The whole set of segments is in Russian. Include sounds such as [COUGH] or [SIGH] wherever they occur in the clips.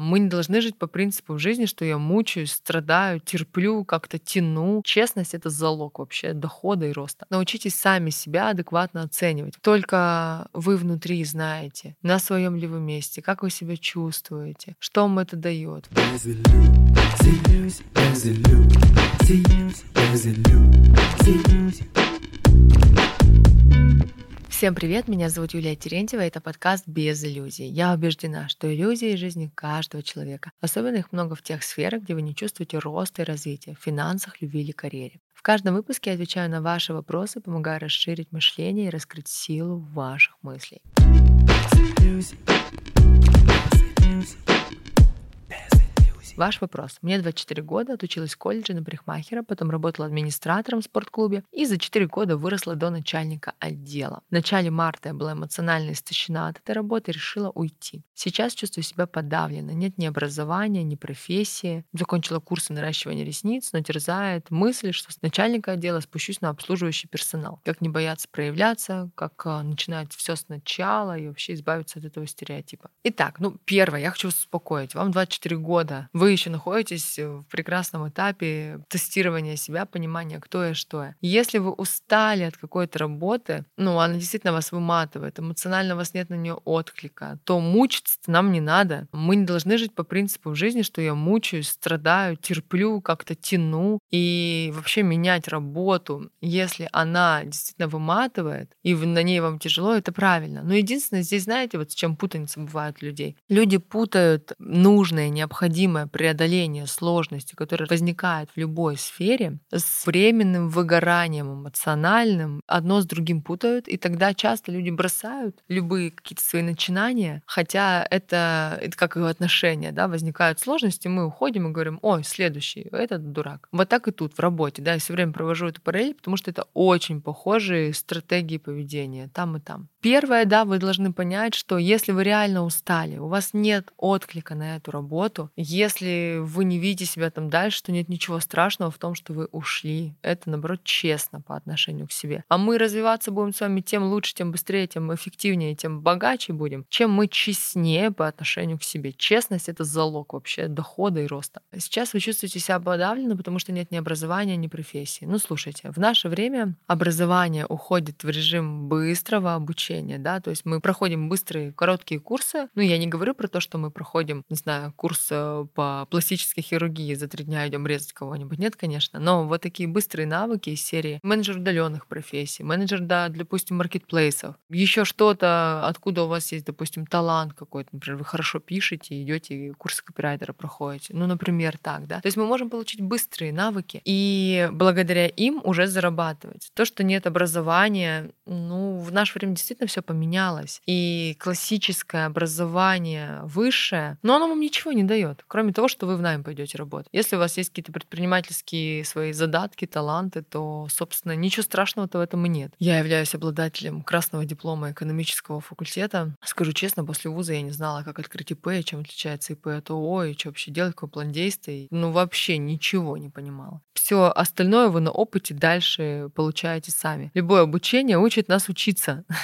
Мы не должны жить по принципу в жизни, что я мучаюсь, страдаю, терплю, как-то тяну. Честность — это залог вообще дохода и роста. Научитесь сами себя адекватно оценивать. Только вы внутри знаете, на своем ли вы месте, как вы себя чувствуете, что вам это дает. Всем привет, меня зовут Юлия Терентьева, это подкаст «Без иллюзий». Я убеждена, что иллюзии — жизни каждого человека. Особенно их много в тех сферах, где вы не чувствуете роста и развития, в финансах, любви или карьере. В каждом выпуске я отвечаю на ваши вопросы, помогаю расширить мышление и раскрыть силу ваших мыслей. Ваш вопрос. Мне 24 года, отучилась в колледже на парикмахера, потом работала администратором в спортклубе и за 4 года выросла до начальника отдела. В начале марта я была эмоционально истощена от этой работы и решила уйти. Сейчас чувствую себя подавленно. Нет ни образования, ни профессии. Закончила курсы наращивания ресниц, но терзает мысль, что с начальника отдела спущусь на обслуживающий персонал. Как не бояться проявляться, как а, начинать все сначала и вообще избавиться от этого стереотипа. Итак, ну, первое, я хочу вас успокоить. Вам 24 года. Вы еще находитесь в прекрасном этапе тестирования себя, понимания, кто я, что я. Если вы устали от какой-то работы, ну, она действительно вас выматывает, эмоционально у вас нет на нее отклика, то мучиться нам не надо. Мы не должны жить по принципу в жизни, что я мучаюсь, страдаю, терплю, как-то тяну и вообще менять работу, если она действительно выматывает и на ней вам тяжело, это правильно. Но единственное, здесь знаете, вот с чем путаница бывает у людей. Люди путают нужное, необходимое преодоления сложности, которые возникают в любой сфере, с временным выгоранием эмоциональным, одно с другим путают, и тогда часто люди бросают любые какие-то свои начинания, хотя это, это как и отношения, да, возникают сложности, мы уходим и говорим, ой, следующий, этот дурак. Вот так и тут в работе, да, я все время провожу эту параллель, потому что это очень похожие стратегии поведения там и там. Первое, да, вы должны понять, что если вы реально устали, у вас нет отклика на эту работу, если вы не видите себя там дальше, то нет ничего страшного в том, что вы ушли. Это, наоборот, честно по отношению к себе. А мы развиваться будем с вами тем лучше, тем быстрее, тем эффективнее, тем богаче будем, чем мы честнее по отношению к себе. Честность — это залог вообще дохода и роста. Сейчас вы чувствуете себя подавленно, потому что нет ни образования, ни профессии. Ну, слушайте, в наше время образование уходит в режим быстрого обучения, да, то есть мы проходим быстрые, короткие курсы. Ну, я не говорю про то, что мы проходим, не знаю, курс э, по пластической хирургии, за три дня идем резать кого-нибудь. Нет, конечно, но вот такие быстрые навыки из серии менеджер удаленных профессий, менеджер, да, допустим, маркетплейсов, еще что-то, откуда у вас есть, допустим, талант какой-то, например, вы хорошо пишете, идете курсы копирайтера проходите, ну, например, так, да. То есть мы можем получить быстрые навыки и благодаря им уже зарабатывать. То, что нет образования, ну, в наше время действительно все поменялось. И классическое образование высшее, но оно вам ничего не дает, кроме того, что вы в найм пойдете работать. Если у вас есть какие-то предпринимательские свои задатки, таланты, то, собственно, ничего страшного-то в этом и нет. Я являюсь обладателем красного диплома экономического факультета. Скажу честно, после вуза я не знала, как открыть ИП, чем отличается ИП от ООО, и что вообще делать, какой план действий. Ну, вообще ничего не понимала. Все остальное вы на опыте дальше получаете сами. Любое обучение учит нас учиться. [LAUGHS]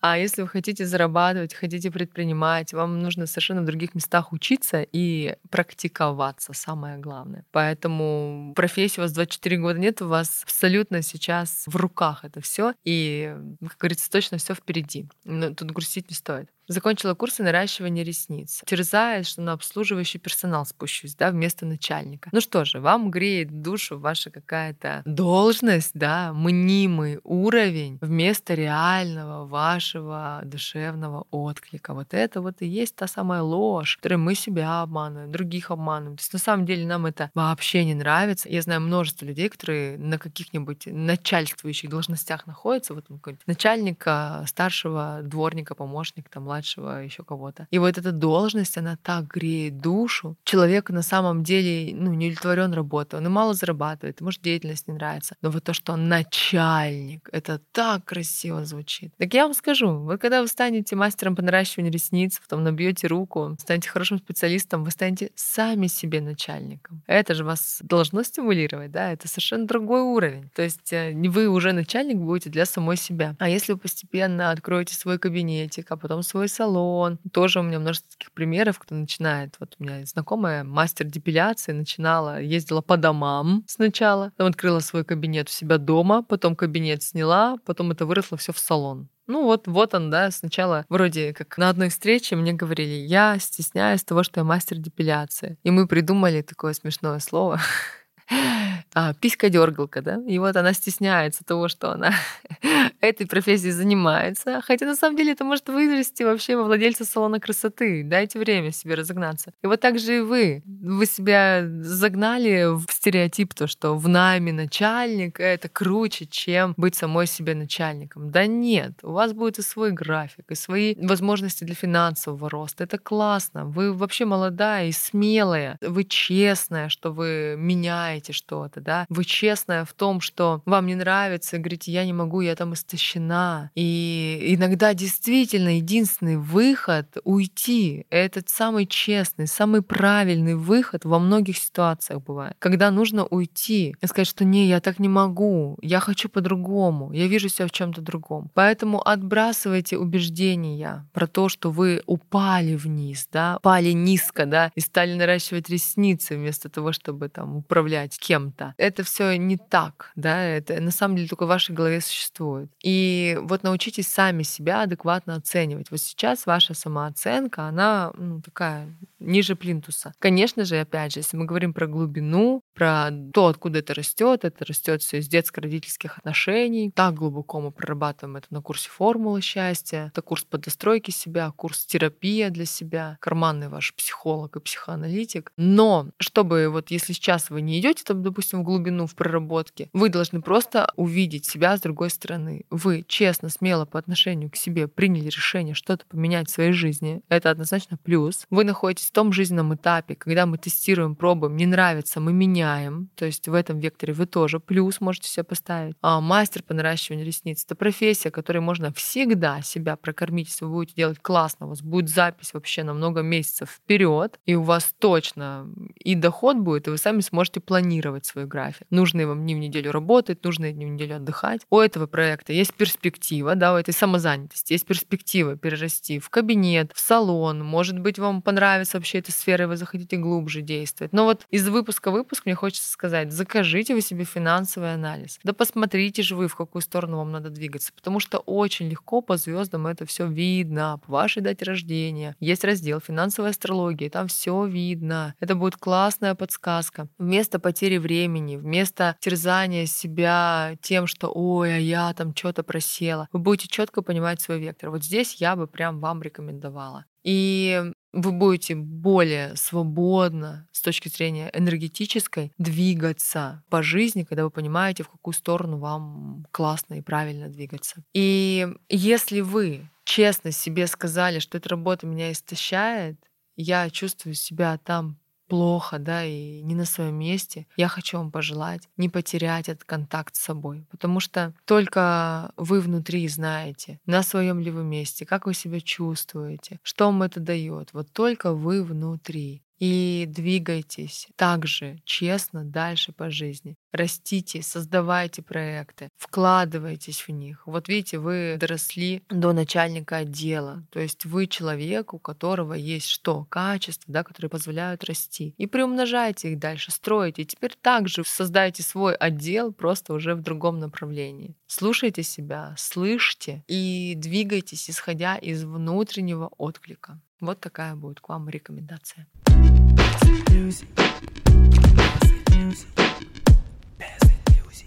А если вы хотите зарабатывать, хотите предпринимать, вам нужно совершенно в других местах учиться и практиковаться, самое главное. Поэтому профессии у вас 24 года нет, у вас абсолютно сейчас в руках это все, и, как говорится, точно все впереди. Но тут грустить не стоит. Закончила курсы наращивания ресниц. Терзает, что на обслуживающий персонал спущусь, да, вместо начальника. Ну что же, вам греет душу ваша какая-то должность, да, мнимый уровень вместо реального вашего душевного отклика. Вот это вот и есть та самая ложь, которой мы себя обманываем, других обманываем. То есть на самом деле нам это вообще не нравится. Я знаю множество людей, которые на каких-нибудь начальствующих должностях находятся, вот начальника, старшего дворника, помощника, там, младшего, еще кого-то. И вот эта должность, она так греет душу. Человек на самом деле, ну, не удовлетворен работой, он и мало зарабатывает, может, деятельность не нравится. Но вот то, что он начальник, это так красиво звучит. Так я вам скажу, вот когда вы станете мастером по наращиванию ресниц, потом набьете руку, станете хорошим специалистом, вы станете сами себе начальником. Это же вас должно стимулировать, да, это совершенно другой уровень. То есть э, вы уже начальник будете для самой себя. А если вы постепенно откроете свой кабинетик, а потом свой свой салон. Тоже у меня множество таких примеров, кто начинает. Вот у меня знакомая мастер депиляции начинала, ездила по домам сначала, потом открыла свой кабинет у себя дома, потом кабинет сняла, потом это выросло все в салон. Ну вот, вот он, да, сначала вроде как на одной встрече мне говорили, я стесняюсь того, что я мастер депиляции. И мы придумали такое смешное слово [LAUGHS] [GASPS] а, писька-дергалка, да, и вот она стесняется того, что она [LAUGHS] этой профессией занимается, хотя на самом деле это может вырасти вообще во владельца салона красоты. Дайте время себе разогнаться. И вот так же и вы. Вы себя загнали в стереотип, то, что в найме начальник — это круче, чем быть самой себе начальником. Да нет, у вас будет и свой график, и свои возможности для финансового роста. Это классно. Вы вообще молодая и смелая. Вы честная, что вы меняете что-то это, да, вы честная в том, что вам не нравится, говорите, я не могу, я там истощена. И иногда действительно единственный выход — уйти. Этот самый честный, самый правильный выход во многих ситуациях бывает. Когда нужно уйти и сказать, что не, я так не могу, я хочу по-другому, я вижу себя в чем то другом. Поэтому отбрасывайте убеждения про то, что вы упали вниз, да, пали низко, да, и стали наращивать ресницы вместо того, чтобы там управлять кем-то это все не так, да, это на самом деле только в вашей голове существует. И вот научитесь сами себя адекватно оценивать. Вот сейчас ваша самооценка, она ну, такая ниже плинтуса. Конечно же, опять же, если мы говорим про глубину, про то, откуда это растет, это растет все из детско-родительских отношений. Так глубоко мы прорабатываем это на курсе формулы счастья. Это курс по достройке себя, курс терапия для себя, карманный ваш психолог и психоаналитик. Но чтобы вот если сейчас вы не идете, там, допустим, в глубину в проработке, вы должны просто увидеть себя с другой стороны. Вы честно, смело по отношению к себе приняли решение что-то поменять в своей жизни. Это однозначно плюс. Вы находитесь в том жизненном этапе, когда мы тестируем, пробуем, не нравится, мы меняем. То есть в этом векторе вы тоже плюс можете себе поставить. А мастер по наращиванию ресниц — это профессия, которой можно всегда себя прокормить, если вы будете делать классно. У вас будет запись вообще на много месяцев вперед, и у вас точно и доход будет, и вы сами сможете планировать свой график. Нужные вам дни в неделю работать, нужные дни в неделю отдыхать. У этого проекта есть перспектива, да, у этой самозанятости есть перспектива перерасти в кабинет, в салон. Может быть, вам понравится вообще этой сферы, вы захотите глубже действовать. Но вот из выпуска в выпуск мне хочется сказать, закажите вы себе финансовый анализ. Да посмотрите же вы, в какую сторону вам надо двигаться, потому что очень легко по звездам это все видно, по вашей дате рождения. Есть раздел финансовой астрологии, там все видно. Это будет классная подсказка. Вместо потери времени, вместо терзания себя тем, что ой, а я там что-то просела, вы будете четко понимать свой вектор. Вот здесь я бы прям вам рекомендовала. И вы будете более свободно с точки зрения энергетической двигаться по жизни, когда вы понимаете, в какую сторону вам классно и правильно двигаться. И если вы честно себе сказали, что эта работа меня истощает, я чувствую себя там плохо, да, и не на своем месте, я хочу вам пожелать не потерять этот контакт с собой, потому что только вы внутри знаете, на своем ли вы месте, как вы себя чувствуете, что вам это дает. Вот только вы внутри и двигайтесь также честно дальше по жизни. Растите, создавайте проекты, вкладывайтесь в них. Вот видите, вы доросли до начальника отдела, то есть вы человек, у которого есть что? Качества, да, которые позволяют расти. И приумножайте их дальше, строите. И теперь также создайте свой отдел просто уже в другом направлении. Слушайте себя, слышьте и двигайтесь, исходя из внутреннего отклика. Вот такая будет к вам рекомендация.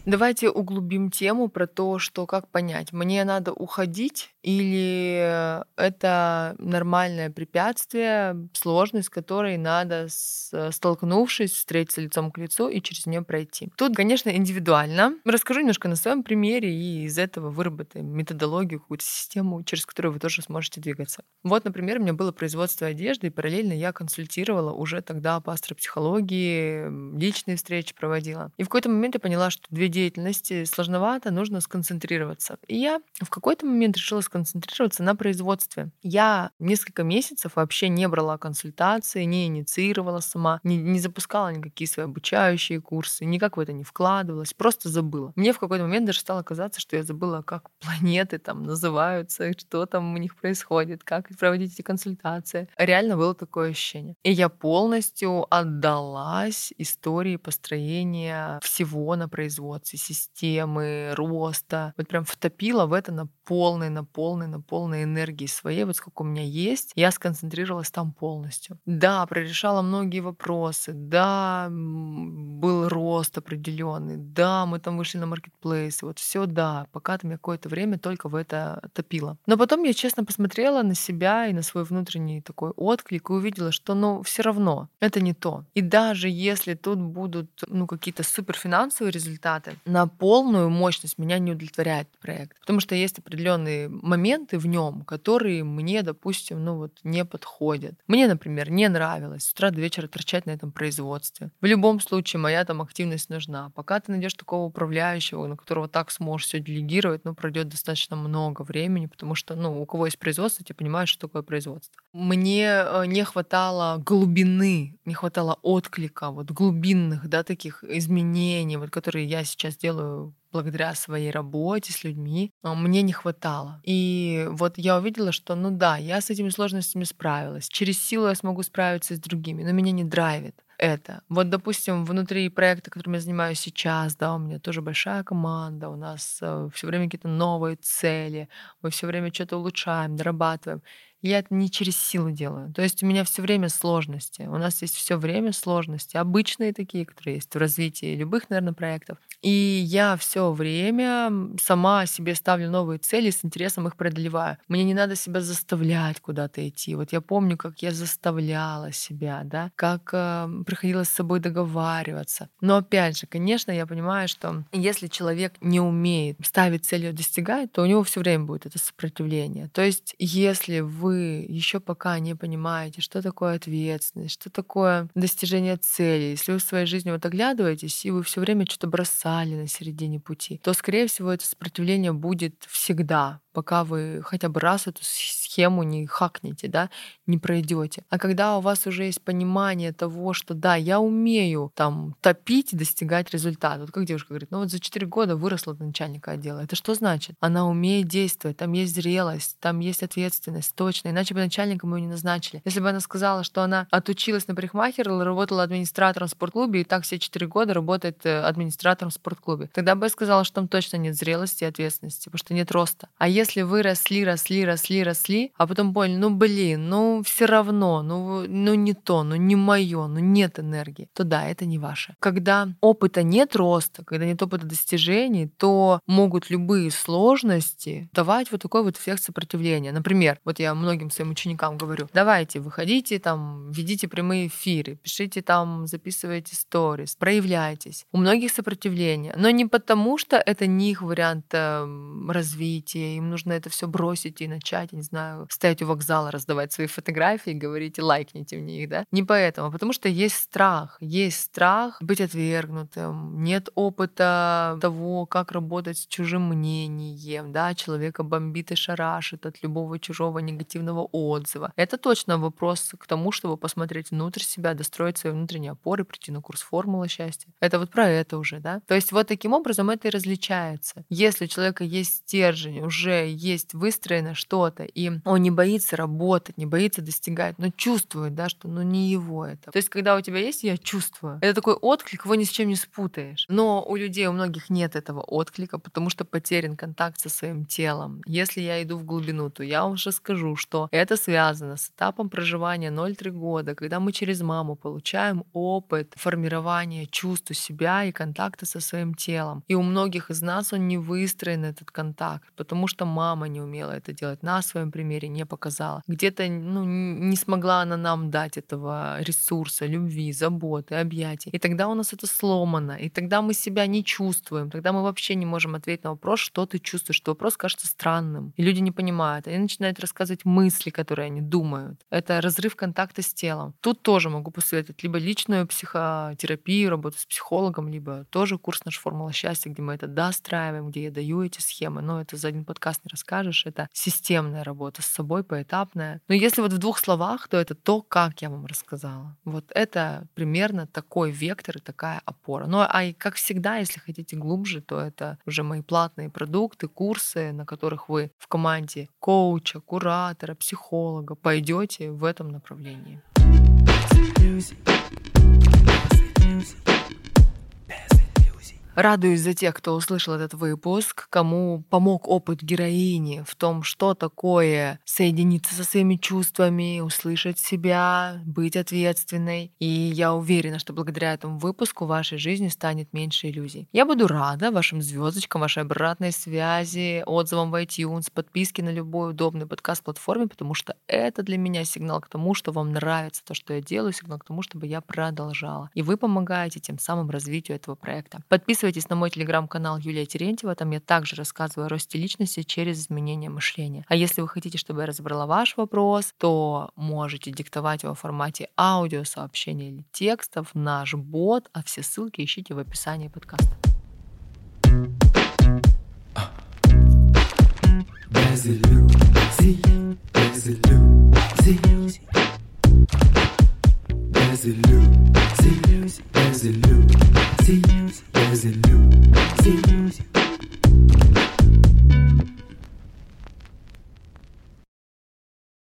Давайте углубим тему про то, что как понять, мне надо уходить или это нормальное препятствие, сложность, с которой надо, столкнувшись, встретиться лицом к лицу и через нее пройти. Тут, конечно, индивидуально. Расскажу немножко на своем примере и из этого выработаем методологию, какую-то систему, через которую вы тоже сможете двигаться. Вот, например, у меня было производство одежды, и параллельно я консультировала уже тогда по астропсихологии, личные встречи проводила. И в какой-то момент я поняла, что две деятельности сложновато, нужно сконцентрироваться. И я в какой-то момент решила сконцентрироваться на производстве. Я несколько месяцев вообще не брала консультации, не инициировала сама, не, не запускала никакие свои обучающие курсы, никак в это не вкладывалась, просто забыла. Мне в какой-то момент даже стало казаться, что я забыла, как [LAUGHS] планеты там называются, что там у них происходит, как проводить эти консультации. Реально было такое ощущение. И я полностью отдалась истории построения всего на производстве, системы, роста. Вот прям втопила в это на полной, на полной, на полной энергии своей, вот сколько у меня есть, я сконцентрировалась там полностью. Да, прорешала многие вопросы, да, был рост определенный, да, мы там вышли на маркетплейсы, вот все да, пока там я какое-то время только в это топила. Но потом я честно посмотрела на себя и на свой внутренний такой отклик и увидела, что ну все равно это не то. И даже если тут будут ну какие-то суперфинансовые результаты, на полную мощность меня не удовлетворяет проект, потому что есть определенные моменты в нем, которые мне, допустим, ну вот не подходят. Мне, например, не нравилось с утра до вечера торчать на этом производстве. В любом случае моя там активность нужна. Пока ты найдешь такого управляющего, на которого так сможешь все делегировать, ну пройдет достаточно много времени, потому что, ну, у кого есть производство, ты понимаешь, что такое производство. Мне э, не хватало глубины, не хватало отклика, вот глубинных, да, таких изменений, вот которые я сейчас делаю благодаря своей работе с людьми, а, мне не хватало. И вот я увидела, что, ну да, я с этими сложностями справилась. Через силу я смогу справиться с другими, но меня не драйвит это. Вот, допустим, внутри проекта, которым я занимаюсь сейчас, да, у меня тоже большая команда, у нас э, все время какие-то новые цели, мы все время что-то улучшаем, дорабатываем. Я это не через силу делаю. То есть у меня все время сложности. У нас есть все время сложности, обычные такие, которые есть в развитии любых, наверное, проектов. И я все время сама себе ставлю новые цели, с интересом их преодолеваю. Мне не надо себя заставлять куда-то идти. Вот я помню, как я заставляла себя, да, как э, приходилось с собой договариваться. Но опять же, конечно, я понимаю, что если человек не умеет ставить целью достигать, то у него все время будет это сопротивление. То есть, если вы вы еще пока не понимаете, что такое ответственность, что такое достижение цели, если вы в своей жизни вот оглядываетесь, и вы все время что-то бросали на середине пути, то, скорее всего, это сопротивление будет всегда, пока вы хотя бы раз эту схему не хакнете, да, не пройдете. А когда у вас уже есть понимание того, что да, я умею там топить и достигать результата. Вот как девушка говорит, ну вот за 4 года выросла до начальника отдела. Это что значит? Она умеет действовать, там есть зрелость, там есть ответственность, точно. Иначе бы начальником ее не назначили. Если бы она сказала, что она отучилась на парикмахера, работала администратором в спортклубе и так все 4 года работает э, администратором в спортклубе, тогда бы я сказала, что там точно нет зрелости и ответственности, потому что нет роста. А если вы росли, росли, росли, росли, а потом поняли, ну блин, ну все равно, ну, ну не то, ну не мое, ну нет энергии, то да, это не ваше. Когда опыта нет роста, когда нет опыта достижений, то могут любые сложности давать вот такой вот эффект сопротивления. Например, вот я многим своим ученикам говорю, давайте, выходите там, ведите прямые эфиры, пишите там, записывайте сторис, проявляйтесь. У многих сопротивление, но не потому, что это не их вариант э, развития, им нужно это все бросить и начать, я не знаю, знаю, стоять у вокзала, раздавать свои фотографии, говорить лайкните мне их, да? Не поэтому, потому что есть страх. Есть страх быть отвергнутым. Нет опыта того, как работать с чужим мнением, да? Человека бомбит и шарашит от любого чужого негативного отзыва. Это точно вопрос к тому, чтобы посмотреть внутрь себя, достроить свои внутренние опоры, прийти на курс формулы счастья. Это вот про это уже, да? То есть вот таким образом это и различается. Если у человека есть стержень, уже есть выстроено что-то, и он не боится работать, не боится достигать, но чувствует, да, что ну не его это. То есть, когда у тебя есть «я чувствую», это такой отклик, его ни с чем не спутаешь. Но у людей, у многих нет этого отклика, потому что потерян контакт со своим телом. Если я иду в глубину, то я уже скажу, что это связано с этапом проживания 0-3 года, когда мы через маму получаем опыт формирования чувств себя и контакта со своим телом. И у многих из нас он не выстроен, этот контакт, потому что мама не умела это делать, на своем примере не показала. Где-то ну, не смогла она нам дать этого ресурса, любви, заботы, объятий. И тогда у нас это сломано, и тогда мы себя не чувствуем, тогда мы вообще не можем ответить на вопрос, что ты чувствуешь, что вопрос кажется странным. И люди не понимают, они начинают рассказывать мысли, которые они думают. Это разрыв контакта с телом. Тут тоже могу посоветовать либо личную психотерапию, работу с психологом, либо тоже курс «Наша формула счастья», где мы это достраиваем, где я даю эти схемы. Но это за один подкаст не расскажешь. Это системная работа с собой, поэтапная. Но если вот в двух словах, то это то, как я вам рассказала. Вот это примерно такой вектор и такая опора. Ну а и как всегда, если хотите глубже, то это уже мои платные продукты, курсы, на которых вы в команде коуча, куратора, психолога пойдете в этом направлении. Радуюсь за тех, кто услышал этот выпуск, кому помог опыт героини в том, что такое соединиться со своими чувствами, услышать себя, быть ответственной. И я уверена, что благодаря этому выпуску в вашей жизни станет меньше иллюзий. Я буду рада вашим звездочкам, вашей обратной связи, отзывам в iTunes, подписке на любой удобный подкаст-платформе, потому что это для меня сигнал к тому, что вам нравится то, что я делаю, сигнал к тому, чтобы я продолжала. И вы помогаете тем самым развитию этого проекта. Подписывайтесь Подписывайтесь на мой телеграм-канал Юлия Терентьева, там я также рассказываю о росте личности через изменение мышления. А если вы хотите, чтобы я разобрала ваш вопрос, то можете диктовать его в формате аудиосообщения или текстов в наш бот, а все ссылки ищите в описании подкаста. Без иллюзий, без иллюзий, без иллюзий, there's a loop. See, there's a loop. See,